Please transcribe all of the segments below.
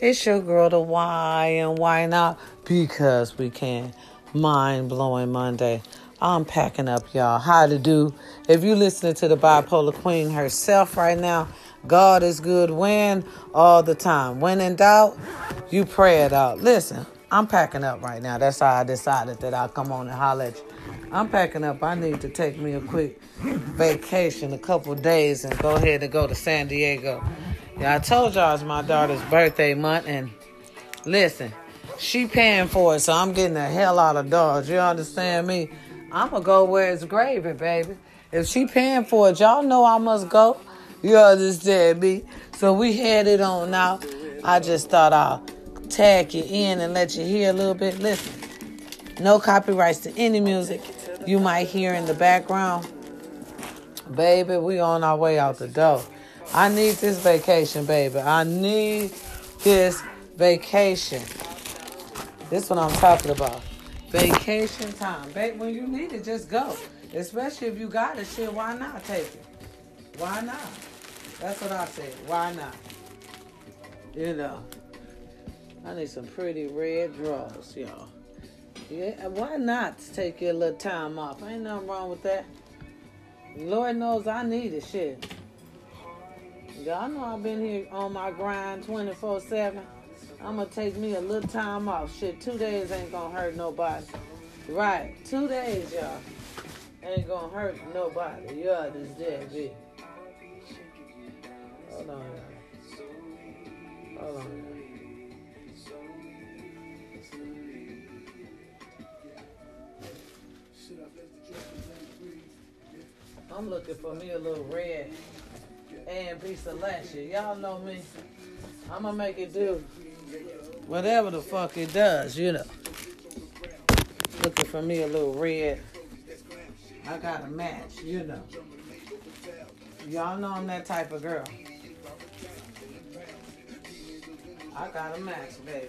It's your girl, the why and why not? Because we can. Mind blowing Monday. I'm packing up, y'all. How to do? If you're listening to the bipolar queen herself right now, God is good when all the time. When in doubt, you pray it out. Listen, I'm packing up right now. That's how I decided that I'll come on and holler at you. I'm packing up. I need to take me a quick vacation, a couple days, and go ahead and go to San Diego. Yeah, I told y'all it's my daughter's birthday month, and listen, she paying for it, so I'm getting the hell out of Dodge. You understand me? I'm gonna go where it's gravy, baby. If she paying for it, y'all know I must go. You understand me? So we headed on now. I just thought I'll tag you in and let you hear a little bit. Listen, no copyrights to any music you might hear in the background. Baby, we on our way out the door. I need this vacation, baby. I need this vacation. This what I'm talking about. Vacation time. Babe, when you need it, just go. Especially if you got it, shit, why not take it? Why not? That's what I say. Why not? You know. I need some pretty red drawers, y'all. Yeah, why not take your little time off? Ain't nothing wrong with that. Lord knows I need it, shit. Y'all know I've been here on my grind 24 7. I'm gonna take me a little time off. Shit, two days ain't gonna hurt nobody. Right, two days, y'all. Ain't gonna hurt nobody. You understand me? Hold on, y'all. Hold on, y'all. I'm looking for me a little red A&B selection. Y'all know me. I'm gonna make it do whatever the fuck it does, you know. Looking for me a little red. I got a match, you know. Y'all know I'm that type of girl. I got a match, baby.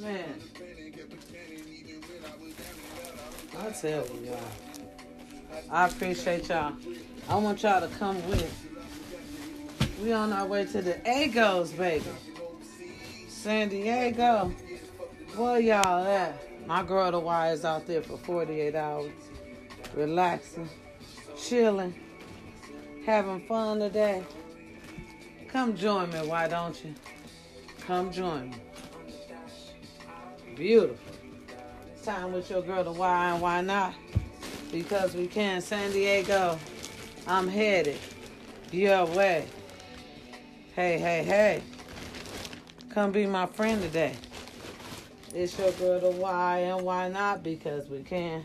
Man. I tell you, y'all. I appreciate y'all. I want y'all to come with. We on our way to the Agos, baby. San Diego. Where y'all at? My girl the Y is out there for 48 hours. Relaxing, chilling, having fun today. Come join me, why don't you? Come join me. Beautiful. Time with your girl the Y and why not? Because we can. San Diego. I'm headed your way. Hey, hey, hey. Come be my friend today. It's your girl the why and why not? Because we can.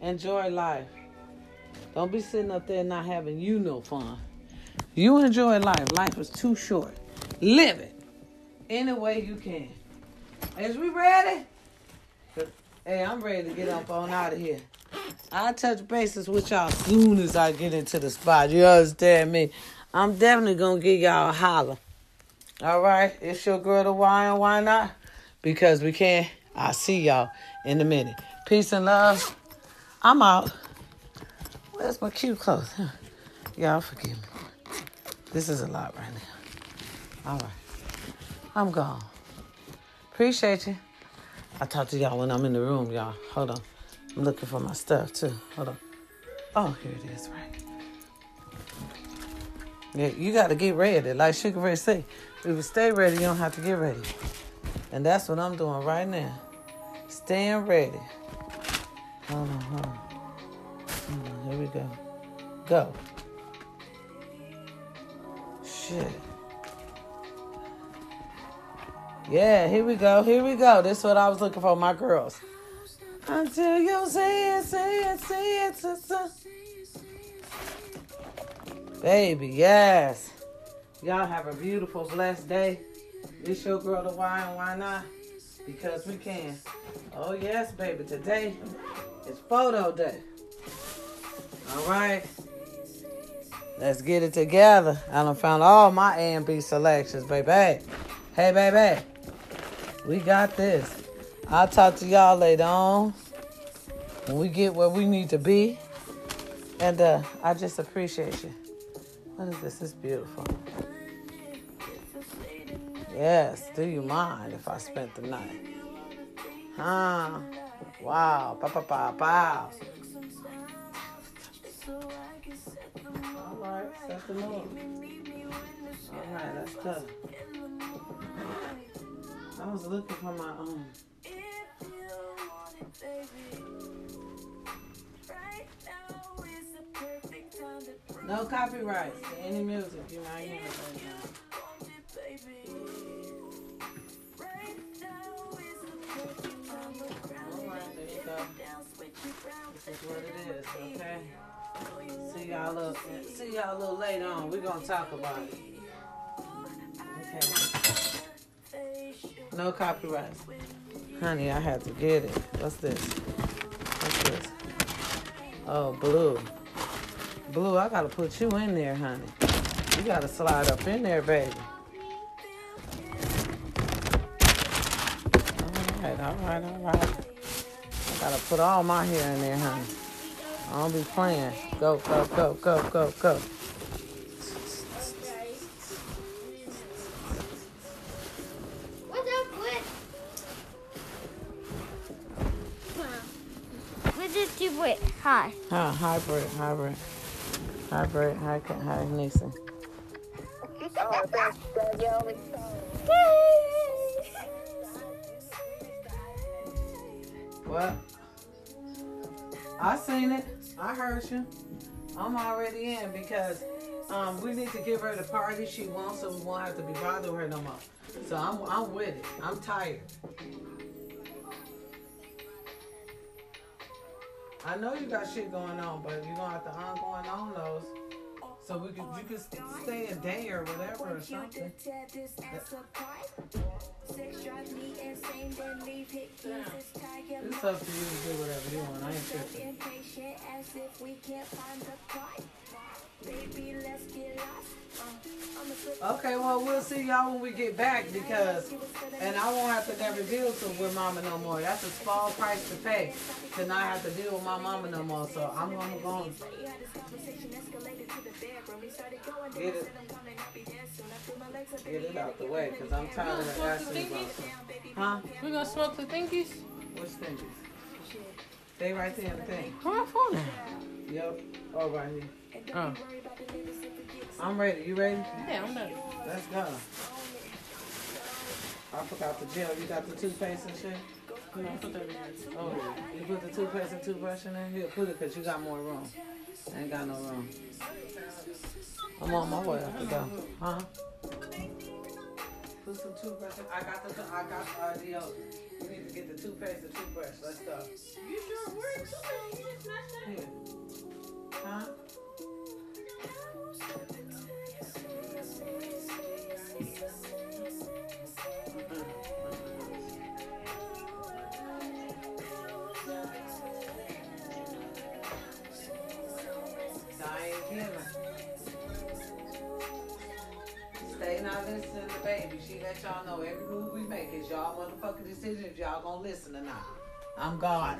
Enjoy life. Don't be sitting up there not having you no fun. You enjoy life. Life is too short. Live it any way you can. Is we ready? Hey, I'm ready to get up on out of here. I'll touch bases with y'all soon as I get into the spot. You understand me? I'm definitely gonna give y'all a holler. All right, it's your girl, the why and why not? Because we can. I'll see y'all in a minute. Peace and love. I'm out. Where's my cute clothes? Y'all forgive me. This is a lot right now. All right. I'm gone. Appreciate you. I'll talk to y'all when I'm in the room, y'all. Hold on. I'm looking for my stuff too. Hold on. Oh, here it is, right. Yeah, you gotta get ready. Like Sugar Ray say, if you stay ready, you don't have to get ready. And that's what I'm doing right now. Staying ready. Hold on, hold on. Hold on, here we go. Go. Shit. Yeah, here we go. Here we go. This is what I was looking for, my girls. Until you say it, say it, say it, it. Baby, yes. Y'all have a beautiful, blessed day. It's your girl, the why and why not? Because we can. Oh, yes, baby. Today is photo day. All right. Let's get it together. I done found all my A and B selections, baby. Hey, baby. We got this. I'll talk to y'all later on. When we get where we need to be. And uh, I just appreciate you. What is this? It's beautiful. Yes, do you mind if I spent the night? Huh? Wow. Pow, pow, pow, pow. All right, set the mood. All right, good. I was looking for my um. No copyrights to any music you might hear right now. There you go. This is what it is, okay? See y'all a little, see y'all a little later on. We're gonna talk about it. No copyrights. Honey, I had to get it. What's this? What's this? Oh, blue. Blue, I gotta put you in there, honey. You gotta slide up in there, baby. All right, all right, all right. I gotta put all my hair in there, honey. I don't be playing. Go, go, go, go, go, go. With? Hi. Huh, hybrid, hybrid. Hybrid, hi, hi, Nisa. What? I seen it. I heard you. I'm already in because um, we need to give her the party she wants, so we won't have to be bothering her no more. So I'm, I'm with it. I'm tired. I know you got shit going on, but you're gonna have to ongoing on those, so we could you st- stay a day or whatever or something. It's up to you to do whatever you want. I ain't tripping. Okay, well we'll see y'all when we get back because, and I won't have to never deal to with mama no more. That's a small price to pay to not have to deal with my mama no more. So I'm gonna go and get it, get it out the way because I'm tired of asking about. Huh? We're gonna smoke the thingies? What's things? Stay right there in the thing. Where my phone? Yep. Oh, right here. Oh. I'm ready. You ready? Yeah, I'm ready. Let's go. I forgot the gel. You got the toothpaste and shit? No, put that in. Oh, you put the toothpaste and toothbrush in there? Here, put it because you got more room. I ain't got no room. I'm on my way up to go. Huh? Put some toothbrush. I got the, I got the idea. You need to get the toothpaste and toothbrush. Let's go. You sure? Where is it? Here. Huh? Stay not listening to baby. She let y'all know every move we make is y'all motherfucking decision if y'all gonna listen or not. I'm God.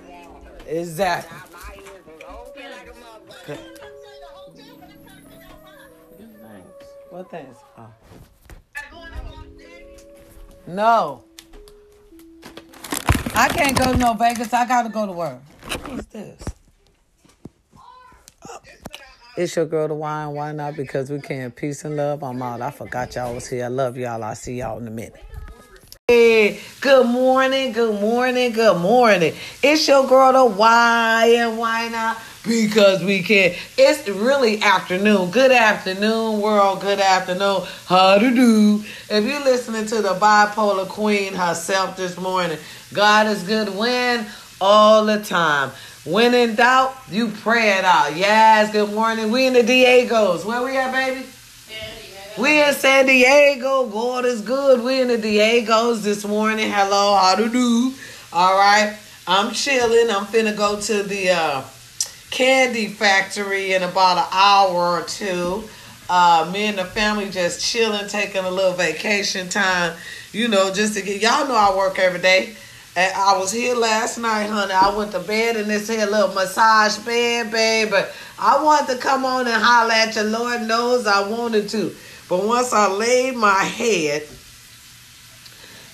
Exactly. Okay. Thanks. What things? Oh. No. I can't go to no Vegas. I gotta go to work. What's this? It's your girl, the wine. Why not? Because we can. Peace and love. I'm out. I forgot y'all was here. I love y'all. I'll see y'all in a minute. Hey, good morning, good morning, good morning. It's your girl, the why and why not? Because we can. It's really afternoon. Good afternoon, world. Good afternoon. How to do? If you're listening to the bipolar queen herself this morning, God is good when all the time. When in doubt, you pray it out. Yes, good morning. We in the Diegos. Where we at, baby? We in San Diego. God is good. We in the Diegos this morning. Hello, how to do? All right. I'm chilling. I'm finna go to the uh, candy factory in about an hour or two. Uh, me and the family just chilling, taking a little vacation time. You know, just to get y'all know I work every day. And I was here last night, honey. I went to bed in this here little massage bed, babe. But I wanted to come on and holler at you. Lord knows I wanted to. But once I laid my head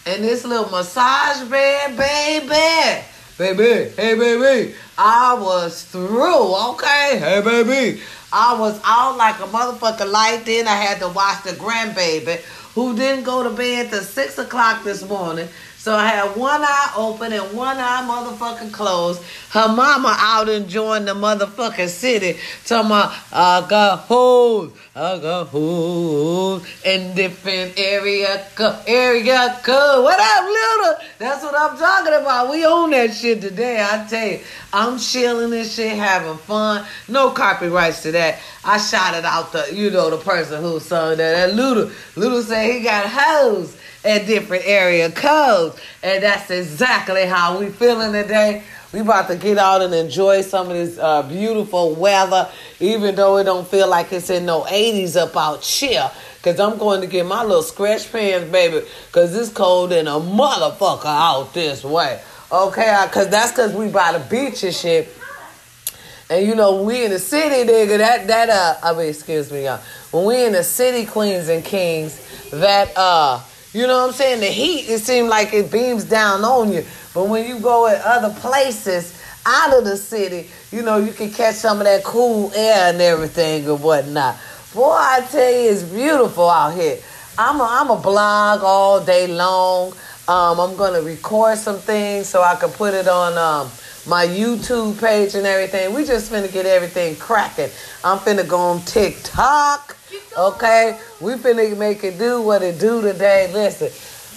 in this little massage bed, baby, baby, hey, baby, I was through, okay? Hey, baby. I was out like a motherfucker light. Then I had to watch the grandbaby who didn't go to bed till 6 o'clock this morning. So I had one eye open and one eye motherfucking closed. Her mama out enjoying the motherfucking city. Talking about, I got hoes, I got hoes in different area, co- area code. What up, little? That's what I'm talking about. We own that shit today. I tell you, I'm chilling this shit, having fun. No copyrights to that. I shouted out the, you know, the person who sung that. That Luda. Luda said he got hoes at different area codes. And that's exactly how we feeling today. We about to get out and enjoy some of this uh, beautiful weather, even though it don't feel like it's in no 80s up out here. Cause I'm going to get my little scratch pants, baby. Cause it's cold and a motherfucker out this way. Okay, cause that's cause we by the beach and shit. And you know, we in the city, nigga, that that uh I mean excuse me, y'all. When we in the city, queens and kings, that uh you know what I'm saying? The heat, it seems like it beams down on you. But when you go at other places out of the city, you know, you can catch some of that cool air and everything or whatnot. Boy, I tell you, it's beautiful out here. I'm a, I'm a blog all day long. Um, I'm going to record some things so I can put it on um, my YouTube page and everything. We just finna get everything cracking. I'm finna go on TikTok. Okay? We finna make it do what it do today. Listen,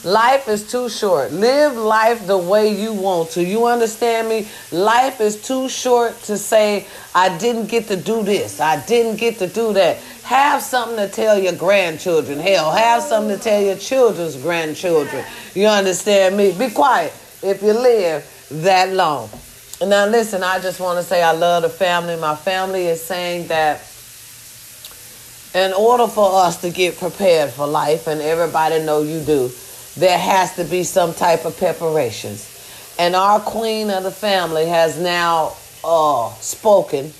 life is too short. Live life the way you want to. You understand me? Life is too short to say, I didn't get to do this. I didn't get to do that. Have something to tell your grandchildren. Hell, have something to tell your children's grandchildren. You understand me? Be quiet if you live that long. Now listen, I just want to say I love the family. My family is saying that in order for us to get prepared for life, and everybody know you do, there has to be some type of preparations. And our queen of the family has now uh, spoken,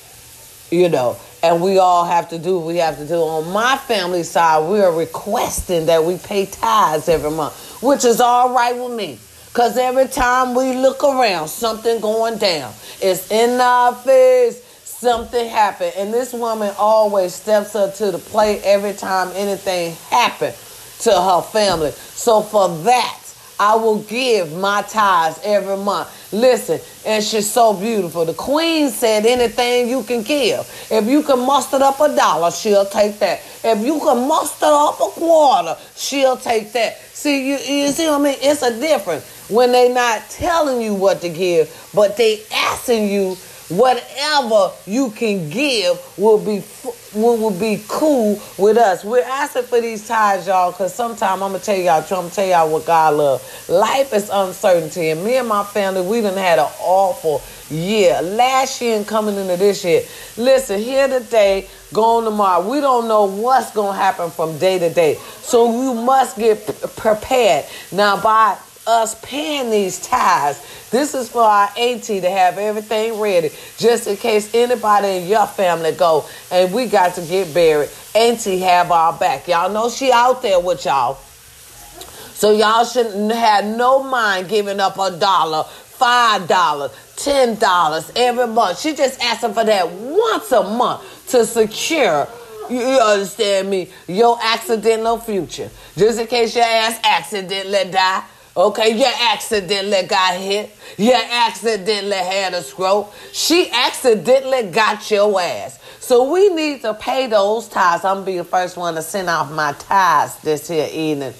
you know, and we all have to do what we have to do. On my family side, we are requesting that we pay tithes every month, which is all right with me. Because every time we look around, something going down. It's in our face something happened. And this woman always steps up to the plate every time anything happened to her family. So for that, I will give my tithes every month. Listen, and she's so beautiful. The queen said anything you can give. If you can muster up a dollar, she'll take that. If you can muster up a quarter, she'll take that. See, you, you see what I mean? It's a difference when they not telling you what to give, but they asking you whatever you can give will be will, will be cool with us. We're asking for these tithes, y'all, because sometimes I'm gonna tell y'all, I'm gonna tell y'all what God love. Life is uncertainty, and me and my family, we done had an awful year. Last year and coming into this year. Listen, here today, gone tomorrow. We don't know what's gonna happen from day to day, so you must get prepared. Now, by us paying these tithes. This is for our auntie to have everything ready, just in case anybody in your family go and we got to get buried. Auntie have our back. Y'all know she out there with y'all. So y'all shouldn't have no mind giving up a dollar, five dollars, ten dollars every month. She just asking for that once a month to secure you, understand me? Your accidental future. Just in case your ass accidentally die. Okay, you accidentally got hit. You accidentally had a stroke. She accidentally got your ass. So we need to pay those tithes. I'm gonna be the first one to send off my tithes this here evening.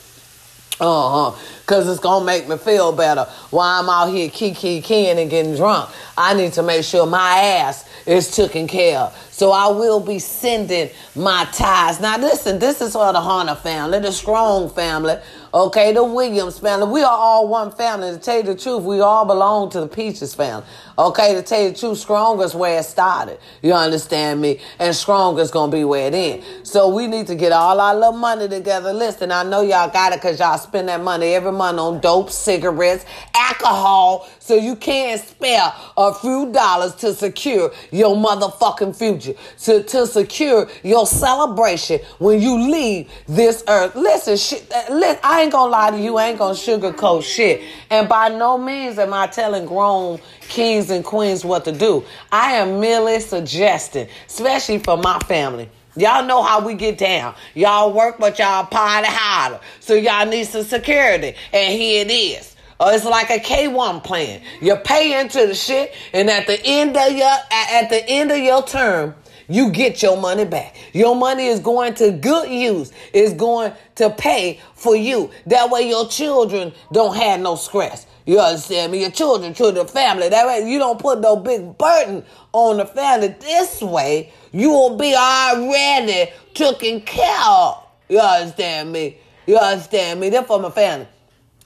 Uh huh. Cause it's gonna make me feel better. While I'm out here kiki keying and getting drunk, I need to make sure my ass is taken care of. So I will be sending my tithes. Now listen, this is for the Hunter family, the Strong family, okay, the Williams family. We are all one family. To tell you the truth, we all belong to the Peaches family. Okay, to tell you the truth, Stronger's where it started. You understand me? And Stronger's gonna be where it ends. So we need to get all our little money together. Listen, I know y'all got it because y'all spend that money every month on dope, cigarettes, alcohol so you can't spare a few dollars to secure your motherfucking future, to, to secure your celebration when you leave this earth. Listen, shit, listen, I ain't gonna lie to you, I ain't gonna sugarcoat shit. And by no means am I telling grown kings and queens what to do. I am merely suggesting, especially for my family. Y'all know how we get down. Y'all work, but y'all party harder. So y'all need some security. And here it is. Or it's like a K1 plan. You pay into the shit, and at the end of your at the end of your term, you get your money back. Your money is going to good use. It's going to pay for you. That way your children don't have no stress. You understand me? Your children, children, family. That way you don't put no big burden on the family. This way you will be already taken care of. You understand me? You understand me? They're for my family.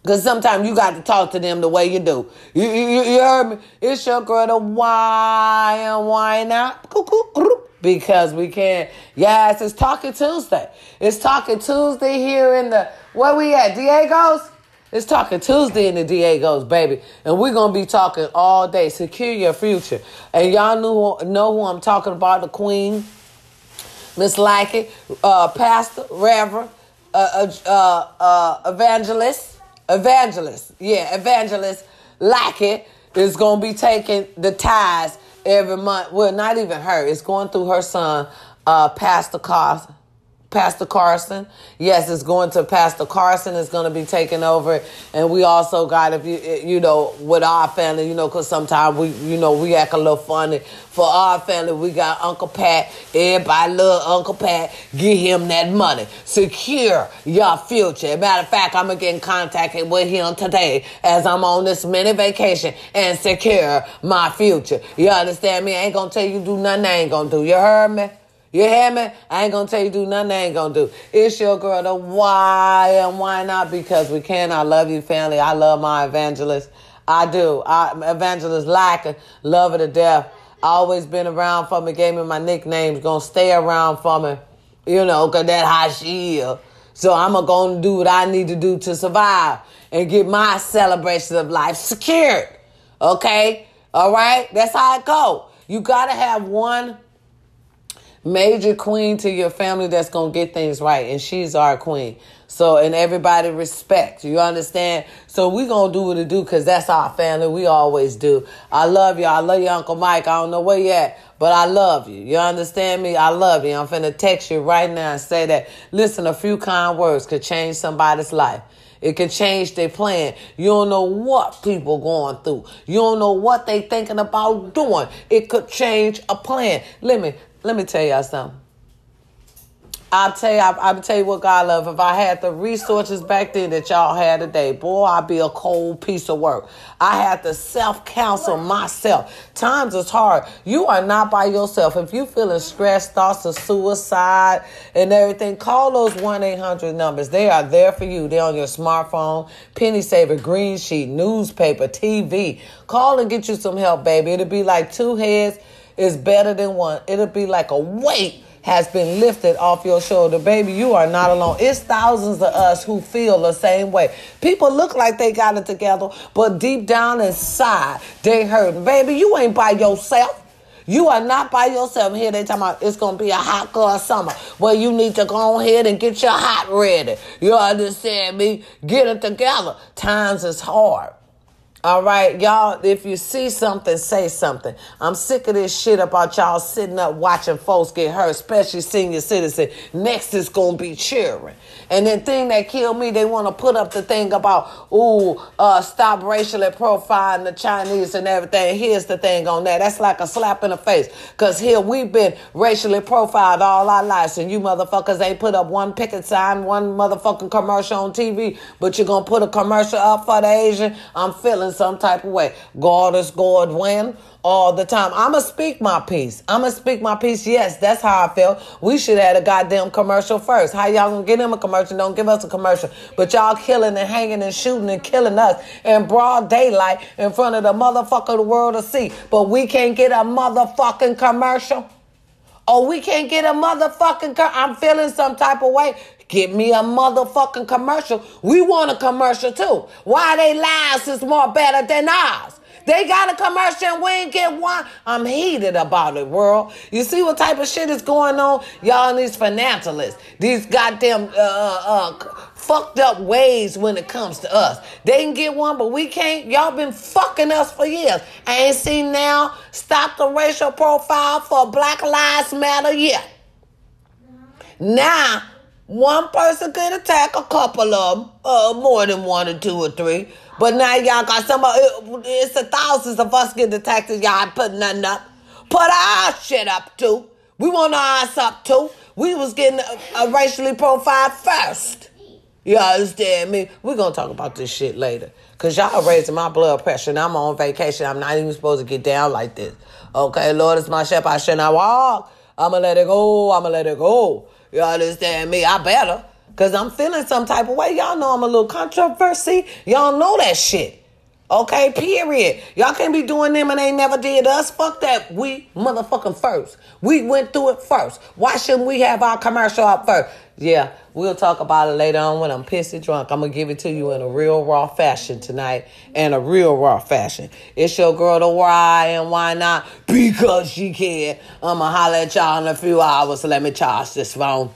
Cause sometimes you got to talk to them the way you do. You, you, you heard me? It's your girl the why and why not? Because we can't. Yes, it's Talking Tuesday. It's Talking Tuesday here in the where we at? Diego's. It's Talking Tuesday in the Diego's, baby. And we're to be talking all day. Secure your future. And y'all know, know who I'm talking about, the queen, Miss Likey, uh, pastor, reverend, uh, uh, uh, evangelist, evangelist. Yeah, evangelist Likey is going to be taking the tithes every month. Well, not even her. It's going through her son, uh, Pastor Carson. Pastor Carson. Yes, it's going to Pastor Carson. It's going to be taking over, and we also got if you eh, you know with our family, you know, because sometimes we you know we act a little funny. For our family, we got Uncle Pat. Everybody love Uncle Pat. Give him that money. Secure your future. Matter of fact, I'm gonna get in contact with him today as I'm on this mini vacation and secure my future. You understand me? I ain't gonna tell you do nothing. I ain't gonna do. You heard me? You hear me? I ain't gonna tell you do nothing I ain't gonna do. It's your girl, the why and why not? Because we can. I love you, family. I love my evangelist. I do. I evangelist like love her to death. Always been around for me, gave me my nicknames, gonna stay around for me. You know, cause that how she is. So I'm gonna do what I need to do to survive and get my celebration of life secured. Okay? All right? That's how it go. You gotta have one major queen to your family that's gonna get things right, and she's our queen. So, and everybody respect. You understand? So we gonna do what we do because that's our family. We always do. I love you. I love you, Uncle Mike. I don't know where you at, but I love you. You understand me? I love you. I'm finna text you right now and say that. Listen, a few kind words could change somebody's life. It can change their plan. You don't know what people going through. You don't know what they thinking about doing. It could change a plan. Let me let me tell y'all something. I'll tell you, I, will tell you what God love. If I had the resources back then that y'all had today, boy, I'd be a cold piece of work. I had to self counsel myself. Times is hard. You are not by yourself. If you feeling stressed, thoughts of suicide and everything, call those one eight hundred numbers. They are there for you. They're on your smartphone, penny saver, green sheet, newspaper, TV. Call and get you some help, baby. It'll be like two heads is better than one. It'll be like a weight has been lifted off your shoulder. Baby, you are not alone. It's thousands of us who feel the same way. People look like they got it together, but deep down inside, they hurt. Baby, you ain't by yourself. You are not by yourself. Here they talking about it's gonna be a hot girl summer. Well, you need to go ahead and get your hot ready. You understand me? Get it together. Times is hard. All right, y'all, if you see something, say something. I'm sick of this shit about y'all sitting up watching folks get hurt, especially senior citizens. Next is going to be cheering. And the thing that killed me, they want to put up the thing about, ooh, uh, stop racially profiling the Chinese and everything. Here's the thing on that. That's like a slap in the face. Because here we've been racially profiled all our lives, and you motherfuckers ain't put up one picket sign, one motherfucking commercial on TV, but you're going to put a commercial up for the Asian. I'm feeling some type of way. God is God when all the time. I'ma speak my piece. I'ma speak my piece. Yes, that's how I feel. We should have a goddamn commercial first. How y'all gonna get him a commercial? Don't give us a commercial. But y'all killing and hanging and shooting and killing us in broad daylight in front of the motherfucker the world to see. But we can't get a motherfucking commercial. Oh, we can't get a motherfucking. I'm feeling some type of way. Get me a motherfucking commercial. We want a commercial too. Why they lives is more better than ours? They got a commercial and we ain't get one. I'm heated about it, world. You see what type of shit is going on? Y'all these financialists, these goddamn uh, uh, fucked up ways when it comes to us. They can get one, but we can't. Y'all been fucking us for years. I ain't seen now stop the racial profile for Black Lives Matter yet. Now, one person could attack a couple of them, uh, more than one or two or three. But now y'all got somebody, it's the thousands of us getting attacked and y'all putting nothing up. Put our shit up too. We want our ass up too. We was getting racially profiled first. Y'all understand me? We're gonna talk about this shit later. Cause y'all raising my blood pressure and I'm on vacation. I'm not even supposed to get down like this. Okay, Lord, it's my shepherd. I should not walk. I'ma let it go. I'ma let it go. You understand me? I better. Cause I'm feeling some type of way. Y'all know I'm a little controversy. Y'all know that shit. Okay, period. Y'all can't be doing them and they never did us. Fuck that. We motherfucking first. We went through it first. Why shouldn't we have our commercial up first? Yeah, we'll talk about it later on when I'm pissy drunk. I'm gonna give it to you in a real raw fashion tonight. In a real raw fashion. It's your girl to why and why not? Because she can. I'ma holler at y'all in a few hours. Let me charge this phone.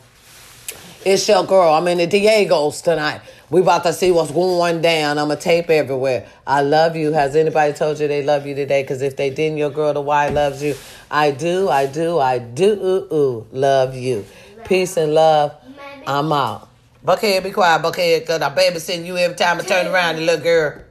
It's your girl. I'm in the Diego's tonight. We about to see what's going down. I'm a tape everywhere. I love you. Has anybody told you they love you today? Because if they didn't, your girl the Y loves you. I do, I do, I do ooh, ooh, love you. Peace and love. I'm out. Buckhead, be quiet, Buckhead, because I babysitting you every time I turn around, the little girl.